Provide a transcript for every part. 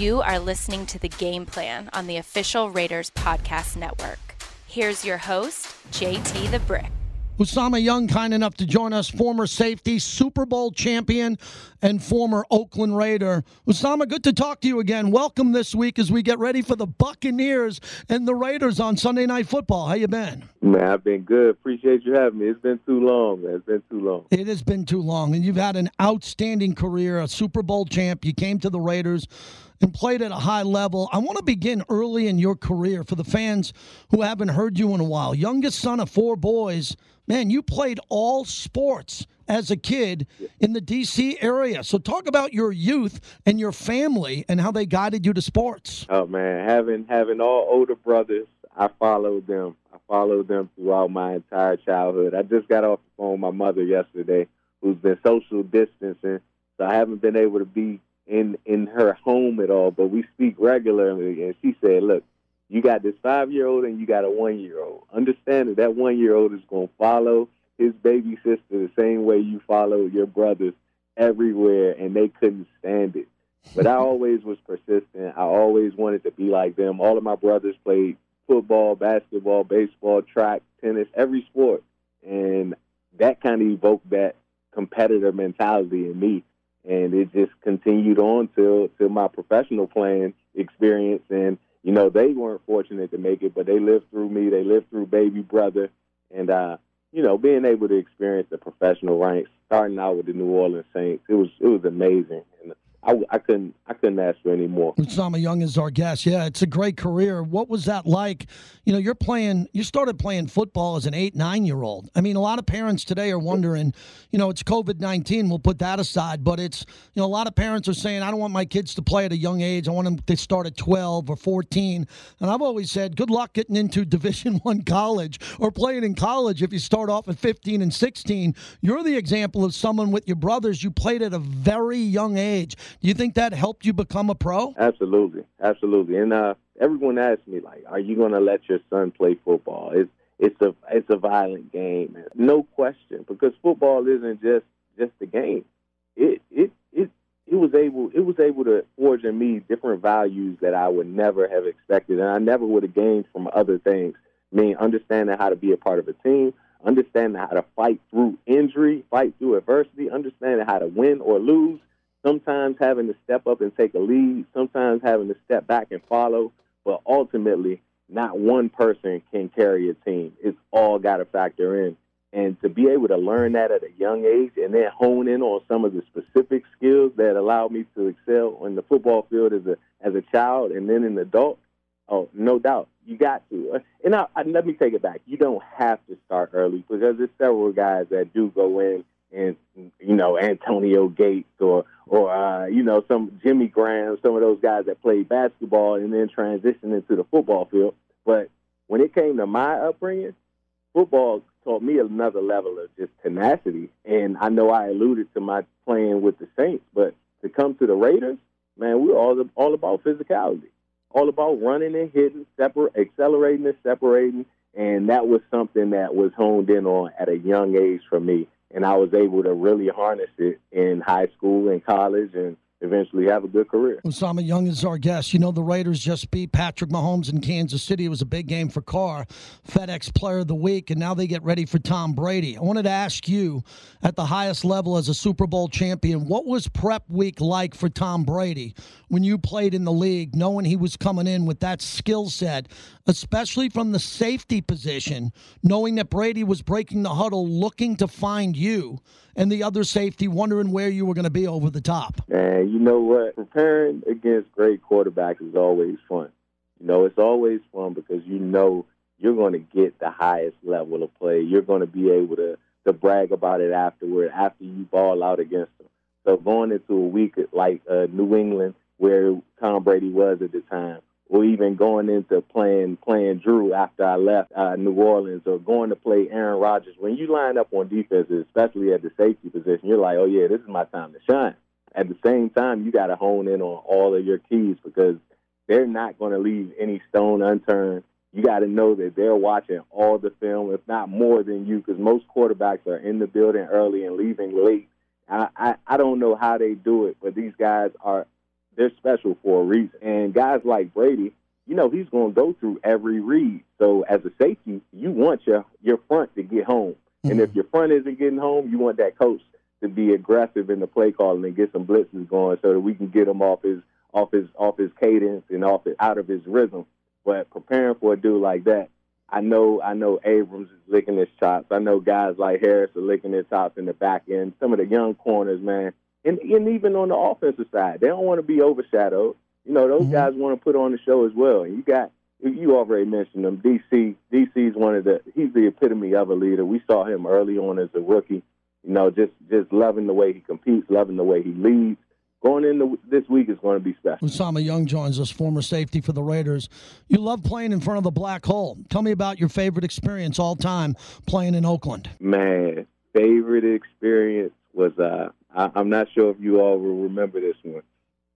You are listening to the game plan on the official Raiders Podcast Network. Here's your host, JT the Brick. Usama Young, kind enough to join us, former safety, Super Bowl champion, and former Oakland Raider. Usama, good to talk to you again. Welcome this week as we get ready for the Buccaneers and the Raiders on Sunday Night Football. How you been? Man, I've been good. Appreciate you having me. It's been too long, man. It's been too long. It has been too long, and you've had an outstanding career, a Super Bowl champ. You came to the Raiders and played at a high level. I want to begin early in your career for the fans who haven't heard you in a while. Youngest son of four boys, man, you played all sports as a kid in the D.C. area. So talk about your youth and your family and how they guided you to sports. Oh man, having having all older brothers, I followed them. Followed them throughout my entire childhood. I just got off the phone with my mother yesterday, who's been social distancing, so I haven't been able to be in in her home at all, but we speak regularly. And she said, "Look, you got this five year old and you got a one year old. Understand that that one year old is going to follow his baby sister the same way you follow your brothers everywhere, and they couldn't stand it. But I always was persistent. I always wanted to be like them. All of my brothers played football, basketball, baseball, track, tennis, every sport, and that kind of evoked that competitor mentality in me and it just continued on till till my professional playing experience. And you know, they weren't fortunate to make it, but they lived through me. They lived through baby brother, and uh, you know, being able to experience the professional ranks, starting out with the New Orleans Saints, it was it was amazing. And I, I couldn't I couldn't ask for any more. Usama Young is our guest. Yeah, it's a great career. What was that like? You know, you're playing. You started playing football as an eight nine year old. I mean, a lot of parents today are wondering. You know, it's COVID nineteen. We'll put that aside, but it's you know a lot of parents are saying I don't want my kids to play at a young age. I want them to start at twelve or fourteen. And I've always said, good luck getting into Division One college or playing in college if you start off at fifteen and sixteen. You're the example of someone with your brothers. You played at a very young age. Do you think that helped you become a pro? Absolutely, absolutely. And uh, everyone asks me like, "Are you going to let your son play football?" It's it's a it's a violent game, no question, because football isn't just just a game. It it it it was able it was able to forge in me different values that I would never have expected, and I never would have gained from other things. I mean, understanding how to be a part of a team, understanding how to fight through injury, fight through adversity, understanding how to win or lose, sometimes having to step up and take a lead, sometimes having to step back and follow, but ultimately, not one person can carry a team. It's all got to factor in. And to be able to learn that at a young age and then hone in on some of the specific skills that allowed me to excel on the football field as a as a child and then an adult, oh, no doubt, you got to. And I, I, let me take it back. You don't have to start early because there's several guys that do go in and you know Antonio Gates or or uh, you know some Jimmy Graham, some of those guys that played basketball and then transitioned into the football field. But when it came to my upbringing, football taught me another level of just tenacity. And I know I alluded to my playing with the Saints, but to come to the Raiders, man, we are all all about physicality, all about running and hitting, separate, accelerating and separating. And that was something that was honed in on at a young age for me and I was able to really harness it in high school and college and eventually have a good career. Usama Young is our guest. You know, the Raiders just beat Patrick Mahomes in Kansas City. It was a big game for Carr, FedEx Player of the Week, and now they get ready for Tom Brady. I wanted to ask you, at the highest level as a Super Bowl champion, what was prep week like for Tom Brady when you played in the league, knowing he was coming in with that skill set, especially from the safety position, knowing that Brady was breaking the huddle, looking to find you? and the other safety wondering where you were going to be over the top? And you know what? Preparing against great quarterbacks is always fun. You know, it's always fun because you know you're going to get the highest level of play. You're going to be able to to brag about it afterward after you ball out against them. So going into a week like uh, New England, where Tom Brady was at the time, or even going into playing playing Drew after I left uh, New Orleans, or going to play Aaron Rodgers. When you line up on defenses, especially at the safety position, you're like, oh yeah, this is my time to shine. At the same time, you got to hone in on all of your keys because they're not going to leave any stone unturned. You got to know that they're watching all the film, if not more than you, because most quarterbacks are in the building early and leaving late. I, I I don't know how they do it, but these guys are they're special for a reason. And guys like Brady, you know, he's going to go through every read. So as a safety, you want your your front to get home. Mm-hmm. And if your front isn't getting home, you want that coach to be aggressive in the play calling and get some blitzes going so that we can get him off his off his off his cadence and off it, out of his rhythm. But preparing for a dude like that, I know I know Abrams is licking his chops. I know guys like Harris are licking their chops in the back end. Some of the young corners, man, and, and even on the offensive side, they don't want to be overshadowed. You know, those mm-hmm. guys want to put on the show as well. And you got you already mentioned him. DC DC is one of the he's the epitome of a leader. We saw him early on as a rookie. You know, just just loving the way he competes, loving the way he leads. Going into this week is going to be special. Usama Young joins us, former safety for the Raiders. You love playing in front of the black hole. Tell me about your favorite experience all time playing in Oakland. Man, favorite experience was uh, I, I'm not sure if you all will remember this one.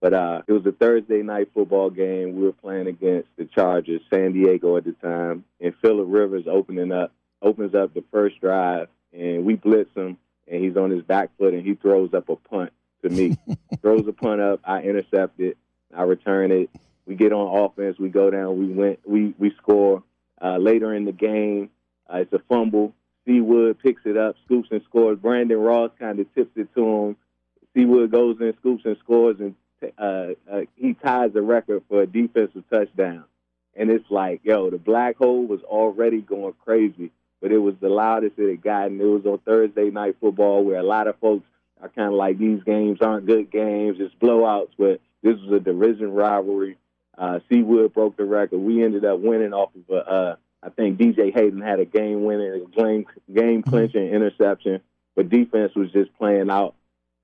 But uh, it was a Thursday night football game. We were playing against the Chargers, San Diego at the time, and Philip Rivers opening up opens up the first drive, and we blitz him, and he's on his back foot, and he throws up a punt to me. throws a punt up, I intercept it, I return it. We get on offense, we go down, we went, we we score. Uh, later in the game, uh, it's a fumble. C-Wood picks it up, scoops and scores. Brandian Ross kind of tips it to him. C-Wood goes in, scoops and scores, and uh, uh, he ties the record for a defensive touchdown. And it's like, yo, the black hole was already going crazy, but it was the loudest it had gotten. It was on Thursday night football where a lot of folks are kind of like, these games aren't good games, it's blowouts, but this was a division rivalry. Uh, C-Wood broke the record. We ended up winning off of a, uh, I think DJ Hayden had a game winning, game game clinching interception, but defense was just playing out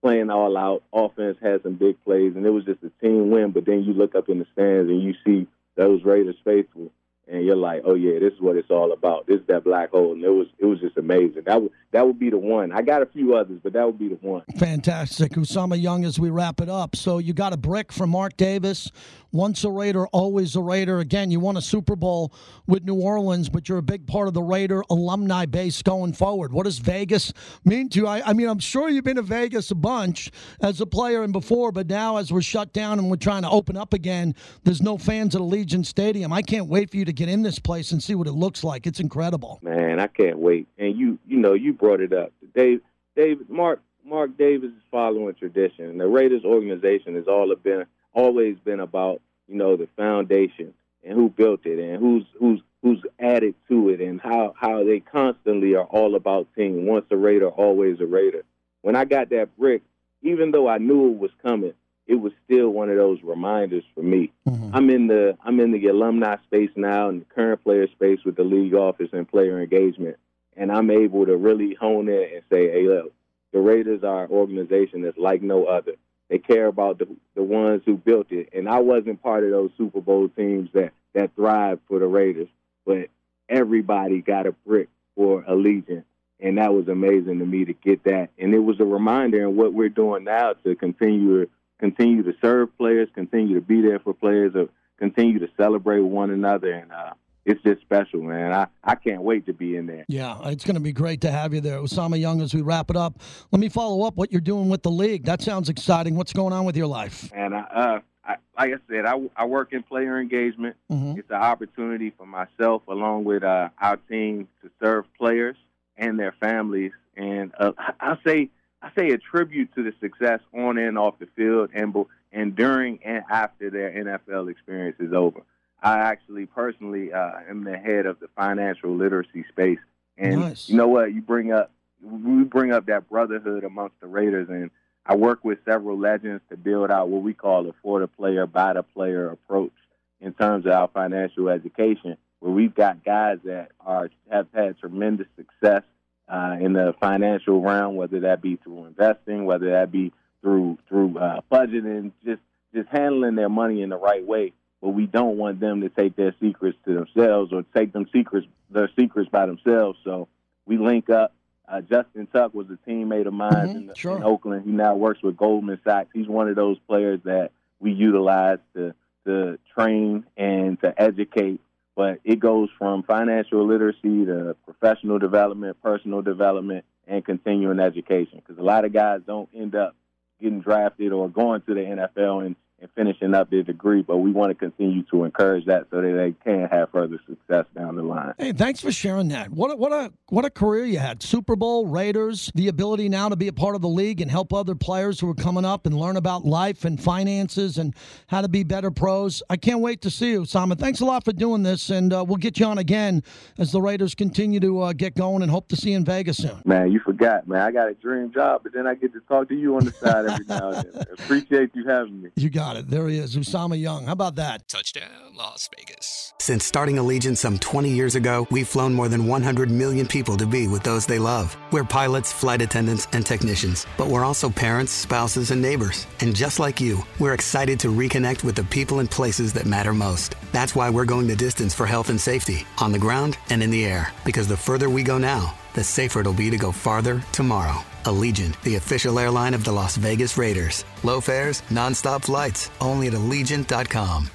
playing all out. Offense had some big plays, and it was just a team win. But then you look up in the stands and you see those Raiders faithful, and you're like, oh yeah, this is what it's all about. This is that black hole, and it was it was just amazing. That would that would be the one. I got a few others, but that would be the one. Fantastic, Usama Young. As we wrap it up, so you got a brick from Mark Davis. Once a Raider, always a Raider. Again, you won a Super Bowl with New Orleans, but you're a big part of the Raider alumni base going forward. What does Vegas mean to you? I, I mean, I'm sure you've been to Vegas a bunch as a player and before, but now as we're shut down and we're trying to open up again, there's no fans at Allegiant Stadium. I can't wait for you to get in this place and see what it looks like. It's incredible. Man, I can't wait. And you, you know, you brought it up, Dave. Dave, Mark, Mark Davis is following tradition. The Raiders organization has all been always been about you know the foundation and who built it and who's who's who's added to it and how how they constantly are all about team. Once a Raider, always a Raider. When I got that brick, even though I knew it was coming, it was still one of those reminders for me. Mm-hmm. I'm in the I'm in the alumni space now and the current player space with the league office and player engagement, and I'm able to really hone in and say, hey, look, the Raiders are an organization that's like no other. They care about the the ones who built it. And I wasn't part of those Super Bowl teams that that thrived for the Raiders, but everybody got a brick for Allegiant. And that was amazing to me to get that. And it was a reminder in what we're doing now to continue continue to serve players, continue to be there for players, or continue to celebrate one another. And uh, it's just special, man. I, I can't wait to be in there. Yeah, it's going to be great to have you there. Usama Young, as we wrap it up, let me follow up what you're doing with the league. That sounds exciting. What's going on with your life? And I, uh, I, like I said, I, I work in player engagement. Mm-hmm. It's an opportunity for myself, along with uh, our team, to serve players and their families. And uh, I say, I say a tribute to the success on and off the field, and and during and after their NFL experience is over. I actually personally uh, am the head of the financial literacy space. And nice. you know what? You bring up we bring up that brotherhood amongst the Raiders, and I work with several legends to build out what we call a for the player, by the player approach in terms of our financial education, where we've got guys that are have had tremendous success uh, in the financial realm, whether that be through investing, whether that be through through uh, budgeting, just just handling their money in the right way but we don't want them to take their secrets to themselves or take them secrets their secrets by themselves. So we link up. Uh, Justin Tuck was a teammate of mine mm-hmm, in, the, sure. in, Oakland. He now works with Goldman Sachs. He's one of those players that we utilize to to train and to educate. But it goes from financial literacy to professional development, personal development, and continuing education. Because a lot of guys don't end up getting drafted or going to the NFL and and finishing up their degree, but we want to continue to encourage that so that they can have further success down the line. Hey, thanks for sharing that. What a, what a what a career you had. Super Bowl, Raiders, the ability now to be a part of the league and help other players who are coming up and learn about life and finances and how to be better pros. I can't wait to see you, Simon. Thanks a lot for doing this, and uh, we'll get you on again as the Raiders continue to uh, get going and hope to see you in Vegas soon. Man, you forgot, man. I got a dream job, but then I get to talk to you on the side every now and then. Appreciate you having me. You got it. There he is, Usama Young. How about that? Touchdown, Las Vegas. Since starting Allegiant some 20 years ago, we've flown more than 100 million people to be with those they love. We're pilots, flight attendants, and technicians, but we're also parents, spouses, and neighbors. And just like you, we're excited to reconnect with the people and places that matter most. That's why we're going the distance for health and safety, on the ground and in the air, because the further we go now, the safer it'll be to go farther tomorrow. Allegiant, the official airline of the Las Vegas Raiders. Low fares, nonstop flights, only at Allegiant.com.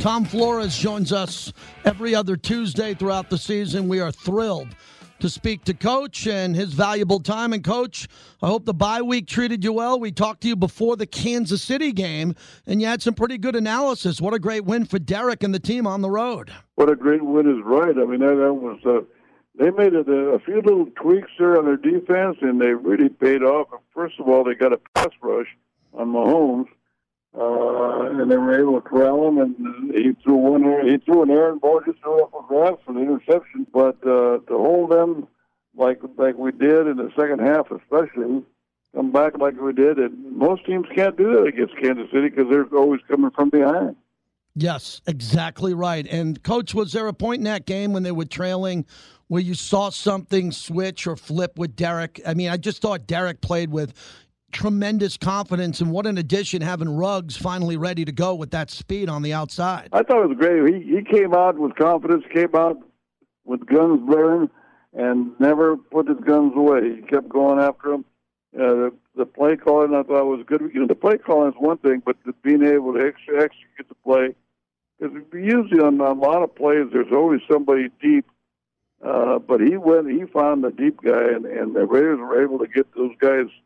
Tom Flores joins us every other Tuesday throughout the season. We are thrilled to speak to Coach and his valuable time. And, Coach, I hope the bye week treated you well. We talked to you before the Kansas City game, and you had some pretty good analysis. What a great win for Derek and the team on the road. What a great win is right. I mean, that, that was. Uh, they made a, a few little tweaks there on their defense, and they really paid off. First of all, they got a pass rush on Mahomes uh, and they were able to corral him. And he threw one. He threw an errant ball just threw off a grass for the interception. But uh, to hold them like like we did in the second half, especially come back like we did, and most teams can't do that against Kansas City because they're always coming from behind. Yes, exactly right. And coach, was there a point in that game when they were trailing where you saw something switch or flip with Derek? I mean, I just thought Derek played with tremendous confidence, and what an addition having Ruggs finally ready to go with that speed on the outside. I thought it was great. He he came out with confidence, came out with guns blaring, and never put his guns away. He kept going after him. Uh, the, the play calling I thought was good. You know, the play calling is one thing, but being able to ex- execute the play, because usually on, on a lot of plays, there's always somebody deep. Uh, but he went, he found the deep guy, and, and the Raiders were able to get those guys –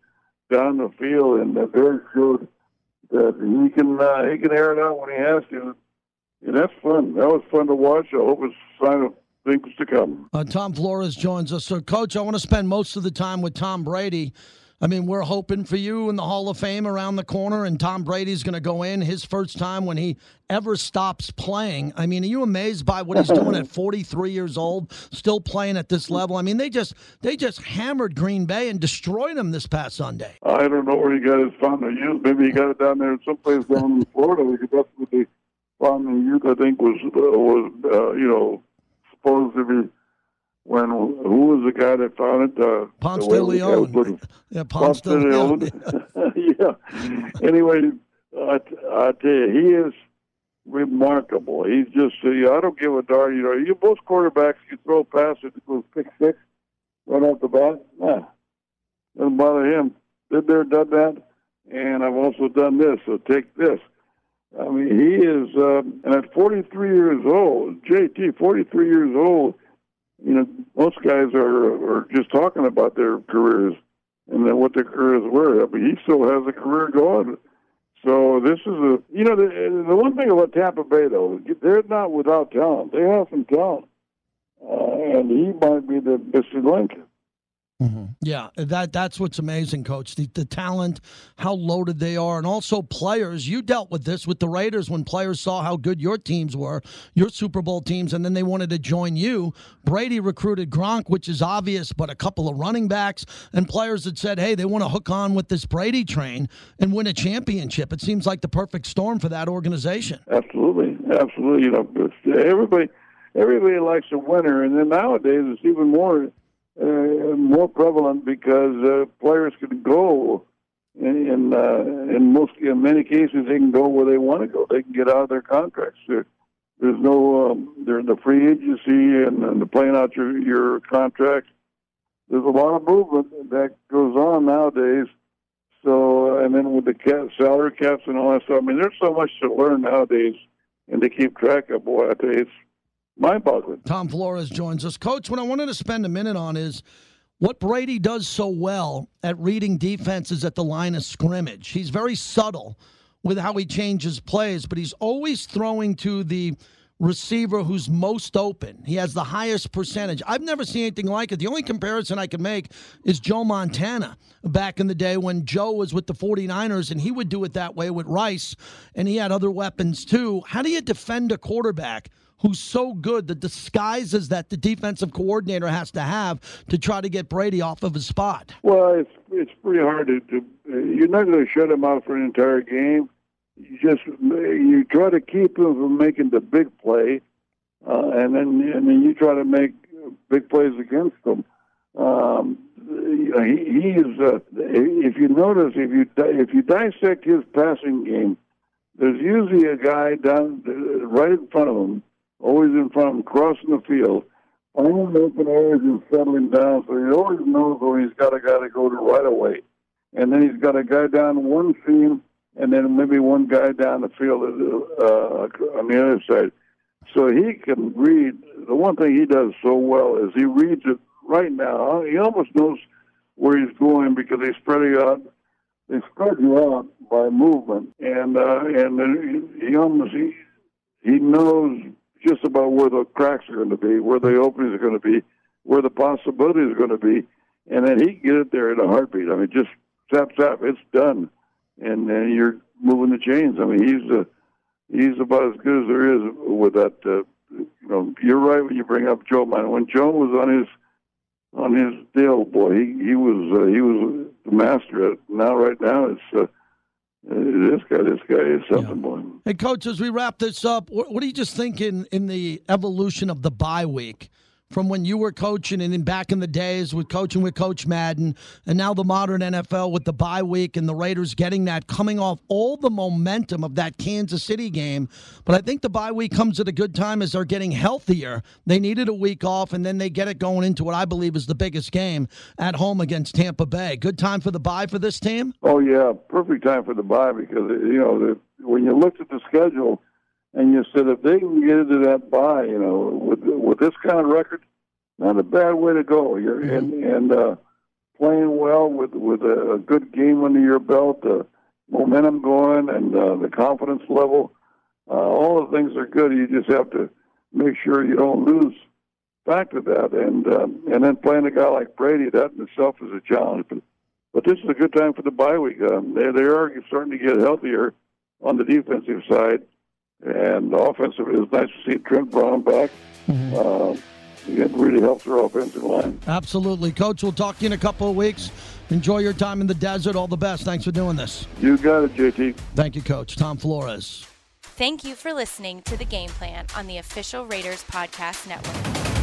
down the field, and uh, Barry showed that he can uh, he can air it out when he has to. And that's fun. That was fun to watch. I hope it's a sign of things to come. Uh, Tom Flores joins us. So, Coach, I want to spend most of the time with Tom Brady. I mean, we're hoping for you in the Hall of Fame around the corner, and Tom Brady's going to go in his first time when he ever stops playing. I mean, are you amazed by what he's doing at 43 years old, still playing at this level? I mean, they just they just hammered Green Bay and destroyed them this past Sunday. I don't know where he got his fountain of youth. Maybe he got it down there in someplace down in Florida. That's what the fountain of youth, I think, was uh, was uh, you know supposed to be when who was the guy that found it? Uh, Ponce de Leon. Yeah, Ponce, Ponce de Leon. yeah. Anyway, I, I tell you, he is remarkable. He's just, uh, I don't give a darn. You know, you most quarterbacks you throw a pass it goes pick six, run off the bat. Nah, doesn't bother him. Been there, done that, and I've also done this. So take this. I mean, he is, um, and at 43 years old, JT, 43 years old you know, most guys are are just talking about their careers and then what their careers were. But he still has a career going. So this is a, you know, the, the one thing about Tampa Bay though, they're not without talent. They have some talent, uh, and he might be the missing link. Mm-hmm. Yeah, that that's what's amazing, Coach. The, the talent, how loaded they are, and also players. You dealt with this with the Raiders when players saw how good your teams were, your Super Bowl teams, and then they wanted to join you. Brady recruited Gronk, which is obvious, but a couple of running backs and players that said, "Hey, they want to hook on with this Brady train and win a championship." It seems like the perfect storm for that organization. Absolutely, absolutely. You know, everybody, everybody likes a winner, and then nowadays it's even more more prevalent because uh, players can go in in, uh, in most in many cases they can go where they want to go. They can get out of their contracts. There, there's no um, they're the free agency and, and the playing out your your contract. There's a lot of movement that goes on nowadays. So and then with the cap, salary caps and all that stuff. I mean, there's so much to learn nowadays and to keep track of. Boy, I tell you, it's mind-boggling. Tom Flores joins us, Coach. What I wanted to spend a minute on is what Brady does so well at reading defenses at the line of scrimmage. He's very subtle with how he changes plays, but he's always throwing to the receiver who's most open. He has the highest percentage. I've never seen anything like it. The only comparison I can make is Joe Montana back in the day when Joe was with the 49ers and he would do it that way with Rice and he had other weapons too. How do you defend a quarterback? Who's so good the disguises that the defensive coordinator has to have to try to get Brady off of his spot? Well, it's it's pretty hard to. to you're not going to shut him out for an entire game you just you try to keep him from making the big play, uh, and then and then you try to make big plays against them. Um, he, he is. Uh, if you notice, if you if you dissect his passing game, there's usually a guy down right in front of him, always in front of him, crossing the field, finding open areas and settling down. So he always knows where he's got a guy to go to right away, and then he's got a guy down one seam and then maybe one guy down the field uh, on the other side. So he can read. The one thing he does so well is he reads it right now. He almost knows where he's going because they spread you out. They spread you out by movement, and uh, and he almost he, he knows just about where the cracks are going to be, where the openings are going to be, where the possibilities are going to be, and then he can get it there in a heartbeat. I mean, just zap zap, it's done and and you're moving the chains. I mean, he's a, he's about as good as there is with that. Uh, you know, you're right when you bring up Joe. Man, when Joe was on his on his deal, boy, he he was uh, he was the master at it. Now, right now, it's. Uh, this guy, this guy is something, yeah. boy. Hey, coach, as we wrap this up, what, what do you just think in, in the evolution of the bye week? From when you were coaching and in back in the days with coaching with Coach Madden, and now the modern NFL with the bye week and the Raiders getting that coming off all the momentum of that Kansas City game. But I think the bye week comes at a good time as they're getting healthier. They needed a week off, and then they get it going into what I believe is the biggest game at home against Tampa Bay. Good time for the bye for this team? Oh, yeah. Perfect time for the bye because, you know, the, when you looked at the schedule, and you said if they can get into that bye, you know, with with this kind of record, not a bad way to go. You're mm-hmm. and and uh, playing well with with a, a good game under your belt, uh, momentum going, and uh, the confidence level. Uh, all the things are good. You just have to make sure you don't lose back to that, and um, and then playing a guy like Brady, that in itself is a challenge. But but this is a good time for the bye week. Um, they they are starting to get healthier on the defensive side, and offensive. it was nice to see Trent Brown back. Mm-hmm. Uh, it really helps our offensive line. Absolutely. Coach, we'll talk to you in a couple of weeks. Enjoy your time in the desert. All the best. Thanks for doing this. You got it, JT. Thank you, Coach. Tom Flores. Thank you for listening to The Game Plan on the official Raiders Podcast Network.